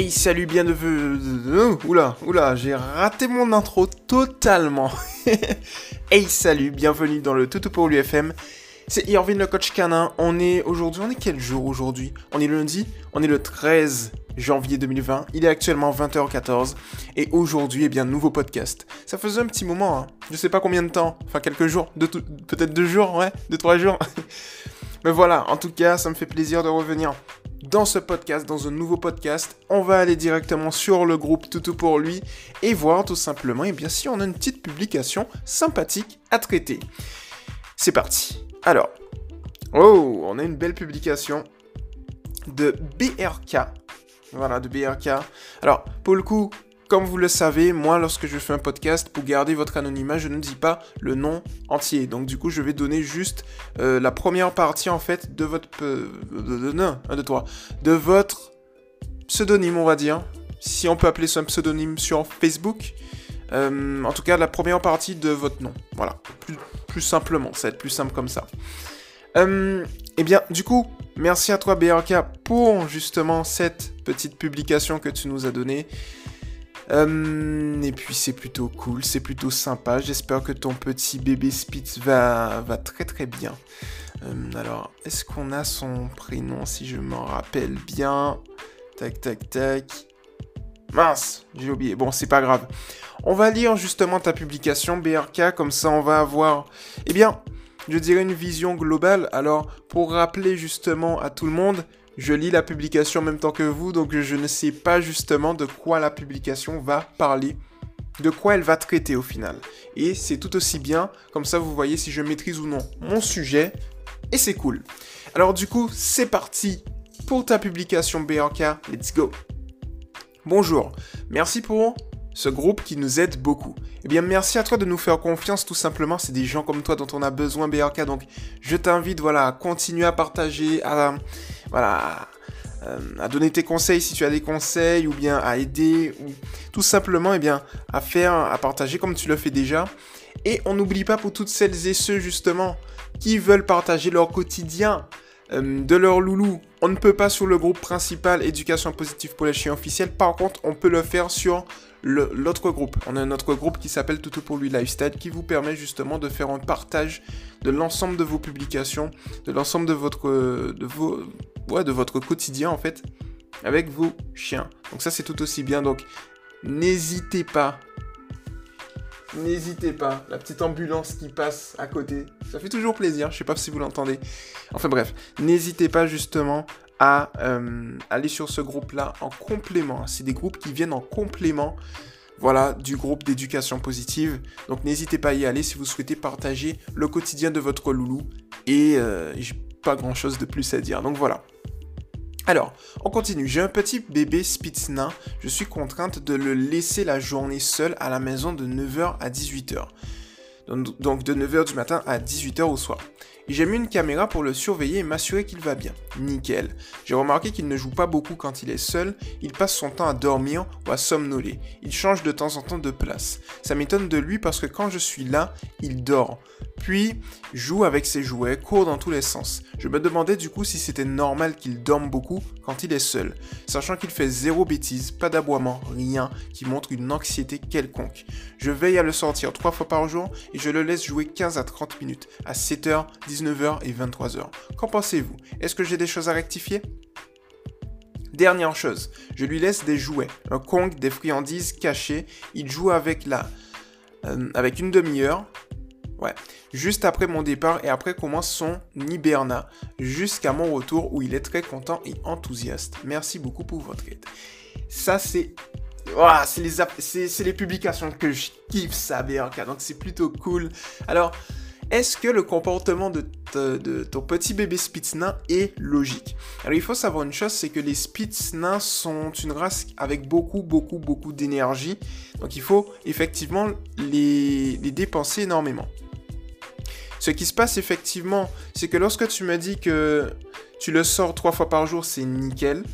Hey salut, bienvenue... Oula, oula, j'ai raté mon intro totalement. hey salut, bienvenue dans le Toutou pour l'UFM. C'est Irvin le coach canin. On est aujourd'hui, on est quel jour aujourd'hui? On est lundi, on est le 13 janvier 2020. Il est actuellement 20h14 et aujourd'hui, eh bien, nouveau podcast. Ça faisait un petit moment, hein. je sais pas combien de temps, enfin quelques jours, peut-être deux jours, ouais, deux trois jours. Mais voilà, en tout cas, ça me fait plaisir de revenir dans ce podcast, dans un nouveau podcast. On va aller directement sur le groupe Toutou pour lui et voir tout simplement, et bien si on a une petite publication sympathique à traiter. C'est parti. Alors, oh, on a une belle publication de BRK. Voilà, de BRK. Alors, pour le coup, comme vous le savez, moi, lorsque je fais un podcast, pour garder votre anonymat, je ne dis pas le nom entier. Donc, du coup, je vais donner juste euh, la première partie, en fait, de votre... Euh, pseudonyme, on va dire. Si on peut appeler ça un pseudonyme sur Facebook. Euh, en tout cas, la première partie de votre nom. Voilà. Plus, plus simplement. Ça va être plus simple comme ça. eh bien, du coup, merci à toi, BRK, pour justement cette petite publication que tu nous as donnée. Euh, et puis c'est plutôt cool, c'est plutôt sympa. J'espère que ton petit bébé Spitz va, va très très bien. Euh, alors, est-ce qu'on a son prénom si je m'en rappelle bien? Tac tac tac. Mince, j'ai oublié. Bon, c'est pas grave. On va lire justement ta publication BRK, comme ça on va avoir, eh bien, je dirais une vision globale. Alors, pour rappeler justement à tout le monde, je lis la publication en même temps que vous, donc je ne sais pas justement de quoi la publication va parler, de quoi elle va traiter au final. Et c'est tout aussi bien, comme ça vous voyez si je maîtrise ou non mon sujet, et c'est cool. Alors du coup, c'est parti pour ta publication BRK, let's go. Bonjour, merci pour ce groupe qui nous aide beaucoup. Eh bien, merci à toi de nous faire confiance, tout simplement. C'est des gens comme toi dont on a besoin, BRK. Donc, je t'invite, voilà, à continuer à partager, à, voilà, euh, à donner tes conseils si tu as des conseils, ou bien à aider, ou tout simplement, eh bien, à faire, à partager comme tu le fais déjà. Et on n'oublie pas pour toutes celles et ceux, justement, qui veulent partager leur quotidien, euh, de leur loulou. On ne peut pas sur le groupe principal éducation positive pour les chiens officiels. Par contre, on peut le faire sur l'autre groupe. On a un autre groupe qui s'appelle Toutou pour lui Lifestyle qui vous permet justement de faire un partage de l'ensemble de vos publications, de l'ensemble de votre, de, vos, ouais, de votre quotidien en fait avec vos chiens. Donc ça c'est tout aussi bien. Donc n'hésitez pas. N'hésitez pas, la petite ambulance qui passe à côté, ça fait toujours plaisir, je sais pas si vous l'entendez. Enfin bref, n'hésitez pas justement à euh, aller sur ce groupe-là en complément. C'est des groupes qui viennent en complément voilà, du groupe d'éducation positive. Donc n'hésitez pas à y aller si vous souhaitez partager le quotidien de votre loulou. Et euh, j'ai pas grand chose de plus à dire. Donc voilà. Alors, on continue. J'ai un petit bébé Spitznain. Je suis contrainte de le laisser la journée seul à la maison de 9h à 18h. Donc de 9h du matin à 18h au soir. J'ai mis une caméra pour le surveiller et m'assurer qu'il va bien. Nickel. J'ai remarqué qu'il ne joue pas beaucoup quand il est seul, il passe son temps à dormir ou à somnoler. Il change de temps en temps de place. Ça m'étonne de lui parce que quand je suis là, il dort. Puis, joue avec ses jouets, court dans tous les sens. Je me demandais du coup si c'était normal qu'il dorme beaucoup quand il est seul, sachant qu'il fait zéro bêtise, pas d'aboiement, rien qui montre une anxiété quelconque. Je veille à le sortir trois fois par jour et je le laisse jouer 15 à 30 minutes, à 7h, 19h et 23h. Qu'en pensez-vous? Est-ce que j'ai des choses à rectifier? Dernière chose, je lui laisse des jouets, un Kong, des friandises cachées, il joue avec la... Euh, avec une demi-heure, Ouais. Juste après mon départ et après commence son hibernat, jusqu'à mon retour où il est très content et enthousiaste. Merci beaucoup pour votre aide. Ça, c'est. c'est les, les, publications que je kiffe, ça, BRK. Donc, c'est plutôt cool. Alors, est-ce que le comportement de, ton petit bébé Spitznain est logique? Alors, il faut savoir une chose c'est que les Spitznains sont une race avec beaucoup, beaucoup, beaucoup d'énergie. Donc, il faut effectivement les dépenser énormément. Ce qui se passe effectivement, c'est que lorsque tu me dis que tu le sors trois fois par jour, c'est nickel.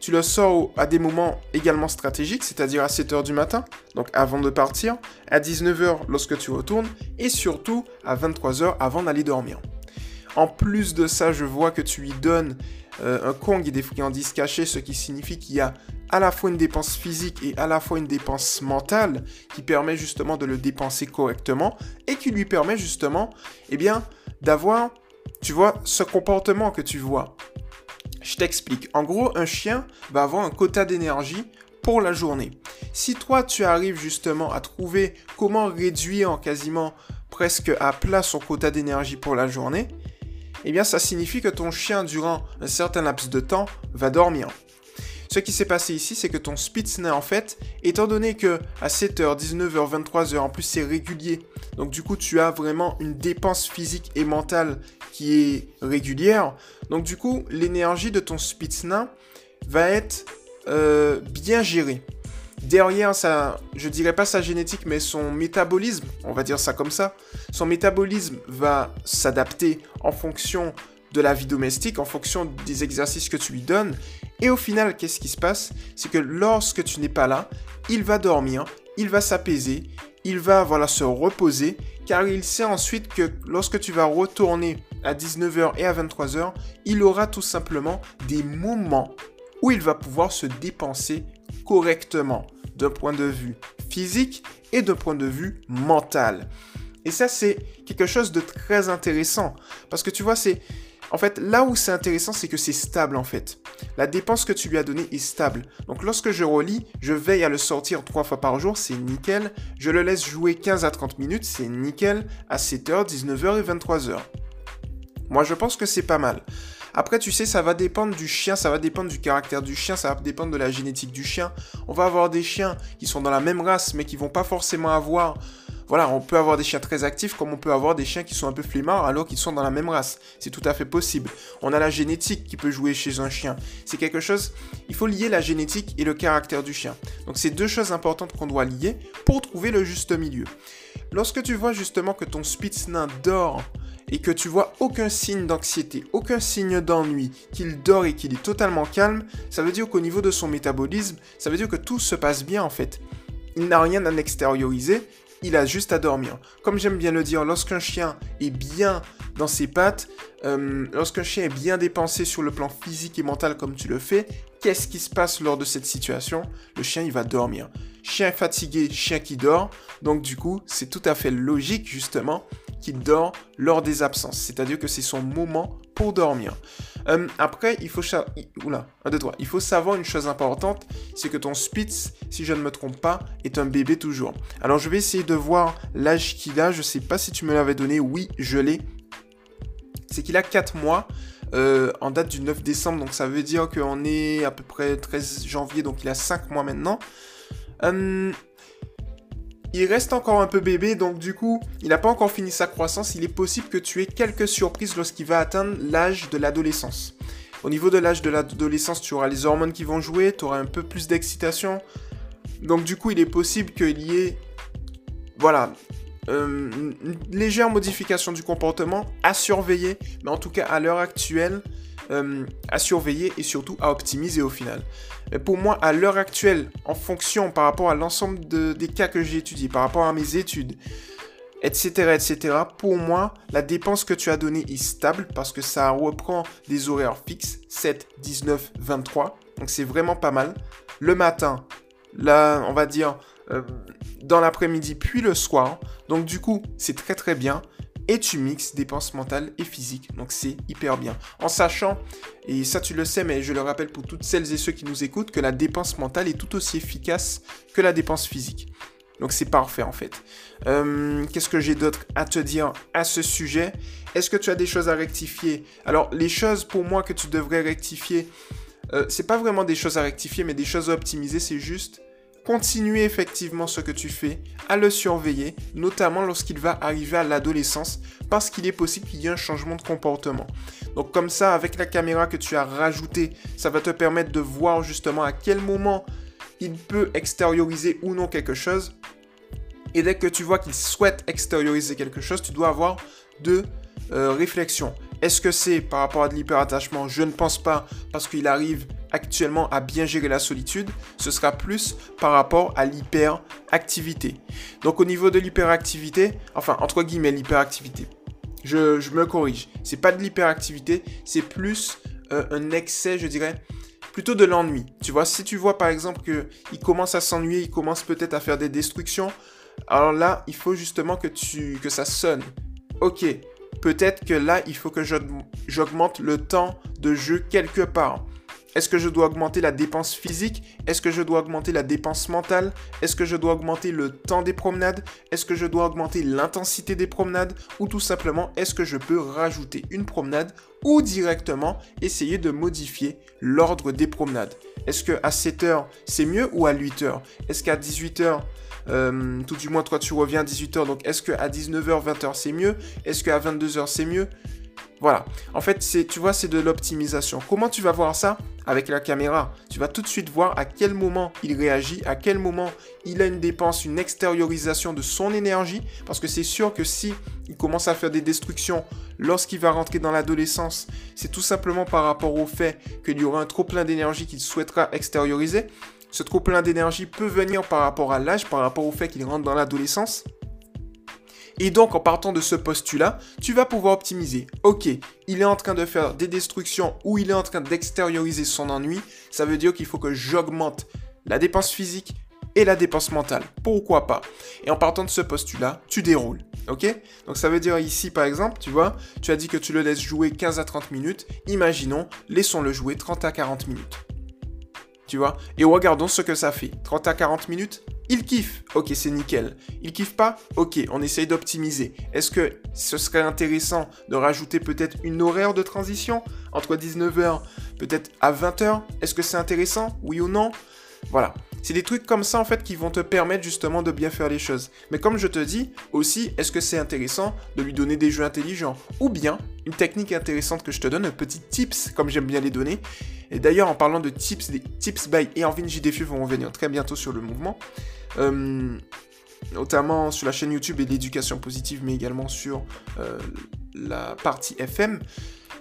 Tu le sors à des moments également stratégiques, c'est-à-dire à 7h du matin, donc avant de partir, à 19h lorsque tu retournes, et surtout à 23h avant d'aller dormir. En plus de ça, je vois que tu lui donnes euh, un Kong et des friandises cachées, ce qui signifie qu'il y a à la fois une dépense physique et à la fois une dépense mentale qui permet justement de le dépenser correctement et qui lui permet justement, eh d'avoir, tu vois, ce comportement que tu vois. Je t'explique. En gros, un chien va avoir un quota d'énergie pour la journée. Si toi, tu arrives justement à trouver comment réduire en quasiment presque à plat son quota d'énergie pour la journée, eh bien ça signifie que ton chien, durant un certain laps de temps, va dormir. Ce qui s'est passé ici, c'est que ton Spitznez, en fait, étant donné que à 7h, 19h, 23h, en plus c'est régulier, donc du coup tu as vraiment une dépense physique et mentale qui est régulière, donc du coup l'énergie de ton Spitznez va être euh, bien gérée. Derrière sa, je dirais pas sa génétique, mais son métabolisme, on va dire ça comme ça, son métabolisme va s'adapter en fonction de la vie domestique, en fonction des exercices que tu lui donnes. Et au final, qu'est-ce qui se passe? C'est que lorsque tu n'es pas là, il va dormir, il va s'apaiser, il va voilà se reposer, car il sait ensuite que lorsque tu vas retourner à 19h et à 23h, il aura tout simplement des moments où il va pouvoir se dépenser correctement d'un point de vue physique et d'un point de vue mental. Et ça, c'est quelque chose de très intéressant. Parce que tu vois, c'est... En fait, là où c'est intéressant, c'est que c'est stable en fait. La dépense que tu lui as donnée est stable. Donc lorsque je relis, je veille à le sortir trois fois par jour, c'est nickel. Je le laisse jouer 15 à 30 minutes, c'est nickel. À 7h, 19h et 23h. Moi, je pense que c'est pas mal. Après, tu sais, ça va dépendre du chien, ça va dépendre du caractère du chien, ça va dépendre de la génétique du chien. On va avoir des chiens qui sont dans la même race, mais qui vont pas forcément avoir voilà, on peut avoir des chiens très actifs comme on peut avoir des chiens qui sont un peu flemmards alors qu'ils sont dans la même race. C'est tout à fait possible. On a la génétique qui peut jouer chez un chien. C'est quelque chose, il faut lier la génétique et le caractère du chien. Donc c'est deux choses importantes qu'on doit lier pour trouver le juste milieu. Lorsque tu vois justement que ton Spitznain dort et que tu vois aucun signe d'anxiété, aucun signe d'ennui, qu'il dort et qu'il est totalement calme, ça veut dire qu'au niveau de son métabolisme, ça veut dire que tout se passe bien en fait. Il n'a rien à extérioriser, il a juste à dormir. Comme j'aime bien le dire, lorsqu'un chien est bien dans ses pattes, euh, lorsqu'un chien est bien dépensé sur le plan physique et mental comme tu le fais, qu'est-ce qui se passe lors de cette situation? Le chien, il va dormir. Chien fatigué, chien qui dort. Donc du coup, c'est tout à fait logique justement qu'il dort lors des absences. C'est-à-dire que c'est son moment pour dormir. Euh, après, il faut, Oula, un, deux, trois. il faut savoir une chose importante, c'est que ton Spitz, si je ne me trompe pas, est un bébé toujours. Alors je vais essayer de voir l'âge qu'il a. Je sais pas si tu me l'avais donné. Oui, je l'ai. C'est qu'il a 4 mois. Euh, en date du 9 décembre, donc ça veut dire qu'on est à peu près 13 janvier, donc il a 5 mois maintenant. Euh, il reste encore un peu bébé, donc du coup, il n'a pas encore fini sa croissance. Il est possible que tu aies quelques surprises lorsqu'il va atteindre l'âge de l'adolescence. Au niveau de l'âge de l'adolescence, tu auras les hormones qui vont jouer, tu auras un peu plus d'excitation. Donc du coup, il est possible qu'il y ait, voilà, euh, une légère modification du comportement à surveiller. Mais en tout cas, à l'heure actuelle, euh, à surveiller et surtout à optimiser au final. Pour moi, à l'heure actuelle, en fonction par rapport à l'ensemble des cas que j'ai étudiés, par rapport à mes études, etc., etc., pour moi, la dépense que tu as donnée est stable parce que ça reprend des horaires fixes, 7, 19, 23. Donc c'est vraiment pas mal. Le matin, là, on va dire, euh, dans l'après-midi, puis le soir. Donc du coup, c'est très très bien et tu mixes dépenses mentales et physiques. Donc c'est hyper bien. En sachant, et ça tu le sais, mais je le rappelle pour toutes celles et ceux qui nous écoutent, que la dépense mentale est tout aussi efficace que la dépense physique. Donc c'est parfait en fait. Euh, qu'est-ce que j'ai d'autre à te dire à ce sujet? Est-ce que tu as des choses à rectifier? Alors les choses pour moi que tu devrais rectifier, euh, c'est pas vraiment des choses à rectifier, mais des choses à optimiser, c'est juste continuer effectivement ce que tu fais, à le surveiller, notamment lorsqu'il va arriver à l'adolescence, parce qu'il est possible qu'il y ait un changement de comportement. Donc comme ça, avec la caméra que tu as rajoutée, ça va te permettre de voir justement à quel moment il peut extérioriser ou non quelque chose. Et dès que tu vois qu'il souhaite extérioriser quelque chose, tu dois avoir deux euh, réflexions. Est-ce que c'est par rapport à de l'hyperattachement? Je ne pense pas, parce qu'il arrive actuellement à bien gérer la solitude, ce sera plus par rapport à l'hyperactivité. Donc au niveau de l'hyperactivité, enfin entre guillemets l'hyperactivité, je, me corrige, c'est pas de l'hyperactivité, c'est plus euh, un excès, je dirais, plutôt de l'ennui. Tu vois, si tu vois par exemple qu'il commence à s'ennuyer, il commence peut-être à faire des destructions, alors là, il faut justement que, tu, que ça sonne. Ok, peut-être que là, il faut que j'augmente le temps de jeu quelque part. Est-ce que je dois augmenter la dépense physique? Est-ce que je dois augmenter la dépense mentale? Est-ce que je dois augmenter le temps des promenades? Est-ce que je dois augmenter l'intensité des promenades? Ou tout simplement, est-ce que je peux rajouter une promenade ou directement essayer de modifier l'ordre des promenades? Est-ce que à 7 heures, c'est mieux ou à 8 heures? Est-ce qu'à 18 heures, euh, tout du moins toi tu reviens à 18h, donc est-ce qu'à 19h, 20h c'est mieux? Est-ce qu'à 22h c'est mieux? Voilà. En fait, c'est, tu vois, c'est de l'optimisation. Comment tu vas voir ça Avec la caméra? Tu vas tout de suite voir à quel moment il réagit, à quel moment il a une dépense, une extériorisation de son énergie. Parce que c'est sûr que si il commence à faire des destructions lorsqu'il va rentrer dans l'adolescence, c'est tout simplement par rapport au fait qu'il y aura un trop plein d'énergie qu'il souhaitera extérioriser. Ce trop plein d'énergie peut venir par rapport à l'âge, par rapport au fait qu'il rentre dans l'adolescence. Et donc, en partant de ce postulat, tu vas pouvoir optimiser. Ok, il est en train de faire des destructions ou il est en train d'extérioriser son ennui. Ça veut dire qu'il faut que j'augmente la dépense physique et la dépense mentale. Pourquoi pas? Et en partant de ce postulat, tu déroules. Ok? Donc ça veut dire ici, par exemple, tu vois, tu as dit que tu le laisses jouer 15 à 30 minutes. Imaginons, laissons-le jouer 30 à 40 minutes. Tu vois? Et regardons ce que ça fait. 30 à 40 minutes il kiffe, ok c'est nickel. Il kiffe pas, ok on essaye d'optimiser. Est-ce que ce serait intéressant de rajouter peut-être une horaire de transition? Entre 19h peut-être à 20h Est-ce que c'est intéressant? Oui ou non? Voilà. C'est des trucs comme ça en fait qui vont te permettre justement de bien faire les choses. Mais comme je te dis, aussi, est-ce que c'est intéressant de lui donner des jeux intelligents? Ou bien, une technique intéressante que je te donne, un petit tips, comme j'aime bien les donner. Et d'ailleurs, en parlant de tips, des tips by Erwin JDFU vont revenir très bientôt sur le mouvement. Euh, notamment sur la chaîne YouTube et l'éducation positive, mais également sur euh, la partie FM,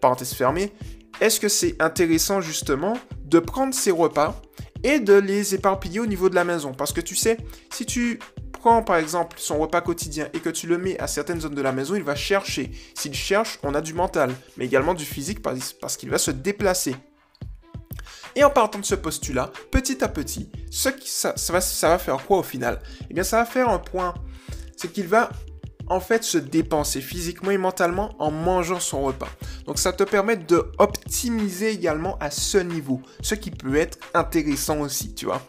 parenthèse fermée. Est-ce que c'est intéressant justement de prendre ces repas et de les éparpiller au niveau de la maison Parce que tu sais, si tu prends par exemple son repas quotidien et que tu le mets à certaines zones de la maison, il va chercher. S'il cherche, on a du mental, mais également du physique parce qu'il va se déplacer. Et en partant de ce postulat, petit à petit, ce qui, ça, va, ça va faire quoi au final? Eh bien, ça va faire un point. C'est qu'il va en fait se dépenser physiquement et mentalement en mangeant son repas. Donc ça te permet de optimiser également à ce niveau, ce qui peut être intéressant aussi, tu vois.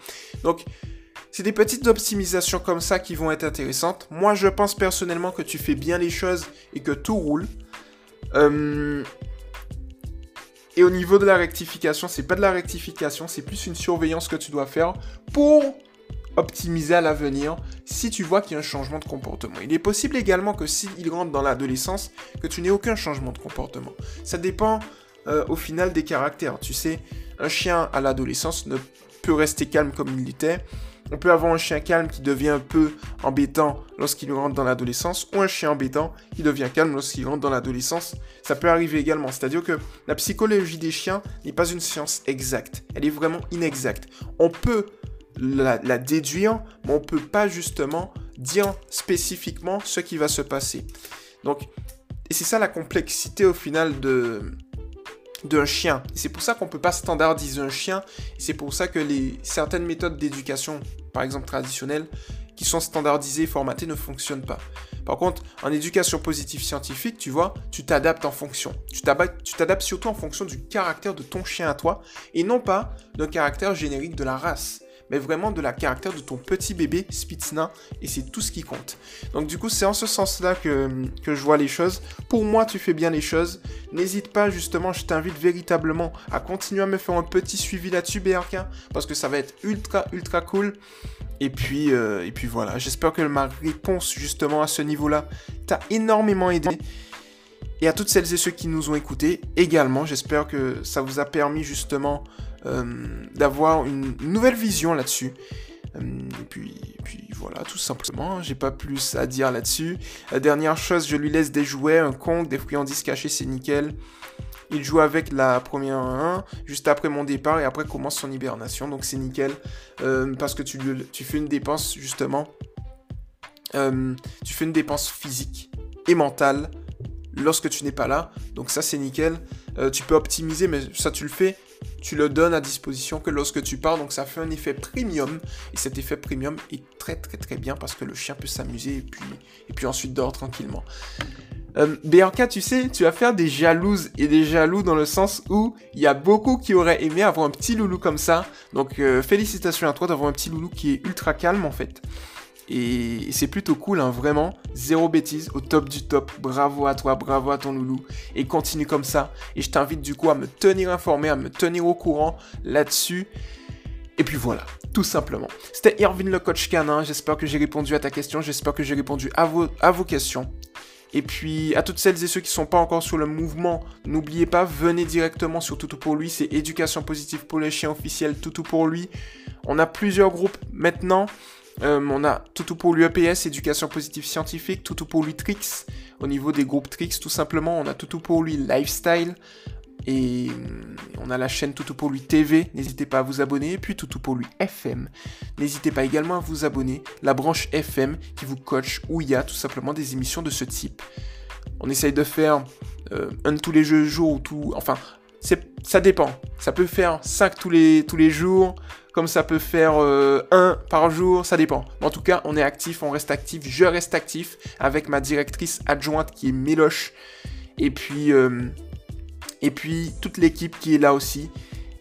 Donc c'est des petites optimisations comme ça qui vont être intéressantes. Moi je pense personnellement que tu fais bien les choses et que tout roule. Euh, et au niveau de la rectification, c'est pas de la rectification, c'est plus une surveillance que tu dois faire pour optimiser à l'avenir si tu vois qu'il y a un changement de comportement. Il est possible également que s'il rentre dans l'adolescence, que tu n'aies aucun changement de comportement. Ça dépend euh, au final des caractères. Tu sais, un chien à l'adolescence ne peut rester calme comme il l'était, on peut avoir un chien calme qui devient un peu embêtant lorsqu'il rentre dans l'adolescence, ou un chien embêtant qui devient calme lorsqu'il rentre dans l'adolescence. Ça peut arriver également. C'est-à-dire que la psychologie des chiens n'est pas une science exacte. Elle est vraiment inexacte. On peut la, déduire, mais on ne peut pas justement dire spécifiquement ce qui va se passer. Donc, et c'est ça la complexité au final de, d'un chien. C'est pour ça qu'on ne peut pas standardiser un chien. C'est pour ça que les, certaines méthodes d'éducation par exemple traditionnelles, qui sont standardisées et formatées ne fonctionnent pas. Par contre, en éducation positive scientifique, tu vois, tu t'adaptes en fonction. Tu t'adaptes surtout en fonction du caractère de ton chien à toi, et non pas d'un caractère générique de la race mais vraiment de la caractère de ton petit bébé Spitzna, et c'est tout ce qui compte. Donc du coup, c'est en ce sens-là que, que je vois les choses. Pour moi, tu fais bien les choses. N'hésite pas, justement, je t'invite véritablement à continuer à me faire un petit suivi là-dessus, BRK, parce que ça va être ultra, ultra cool. Et puis, euh, et puis voilà, j'espère que ma réponse justement à ce niveau-là t'a énormément aidé. Et à toutes celles et ceux qui nous ont écoutés également, j'espère que ça vous a permis justement d'avoir une nouvelle vision là-dessus. Euh, et puis, voilà, tout simplement, j'ai pas plus à dire là-dessus. La dernière chose, je lui laisse des jouets, un Kong, des friandises cachées, c'est nickel. Il joue avec la première 1 juste après mon départ et après commence son hibernation, donc c'est nickel. Euh, parce que tu, fais une dépense justement. tu fais une dépense physique et mentale lorsque tu n'es pas là. Donc ça c'est nickel. Euh, tu peux optimiser, mais ça tu le fais. Tu le donnes à disposition que lorsque tu pars, donc ça fait un effet premium. Et cet effet premium est très très très bien parce que le chien peut s'amuser et puis, et puis ensuite dort tranquillement. Euh, tu sais, tu vas faire des jalouses et des jaloux dans le sens où il y a beaucoup qui auraient aimé avoir un petit loulou comme ça. Donc euh, félicitations à toi d'avoir un petit loulou qui est ultra calme en fait. Et, c'est plutôt cool, hein, vraiment. Zéro bêtise, au top du top. Bravo à toi, bravo à ton loulou. Et continue comme ça. Et je t'invite du coup à me tenir informé, à me tenir au courant là-dessus. Et puis voilà, tout simplement. C'était Irvin le coach canin. J'espère que j'ai répondu à ta question. J'espère que j'ai répondu à vos, à vos questions. Et puis, à toutes celles et ceux qui ne sont pas encore sur le mouvement, n'oubliez pas, venez directement sur Toutou pour lui. C'est éducation positive pour les chiens officiels, Toutou pour lui. On a plusieurs groupes maintenant. Euh, on a Toutou pour lui EPS, éducation positive scientifique, Toutou pour lui Tricks. Au niveau des groupes Tricks, tout simplement, on a Toutou pour lui Lifestyle. Et on a la chaîne Toutou pour lui TV, n'hésitez pas à vous abonner. Et puis Toutou pour lui FM, n'hésitez pas également à vous abonner. La branche FM qui vous coach, où il y a tout simplement des émissions de ce type. On essaye de faire euh, un de tous les jours ou tout. Enfin, ça dépend. Ça peut faire 5 tous les, tous les jours, comme ça peut faire euh, un par jour, ça dépend. En tout cas, on est actif, on reste actif, je reste actif avec ma directrice adjointe qui est Méloche. Et puis, euh, et puis toute l'équipe qui est là aussi.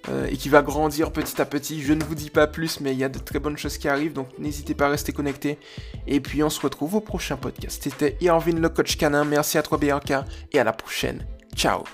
Euh, et qui va grandir petit à petit. Je ne vous dis pas plus, mais il y a de très bonnes choses qui arrivent, donc n'hésitez pas à rester connecté. Et puis on se retrouve au prochain podcast. C'était Irvin le coach canin. Merci à toi Bianca et à la prochaine. Ciao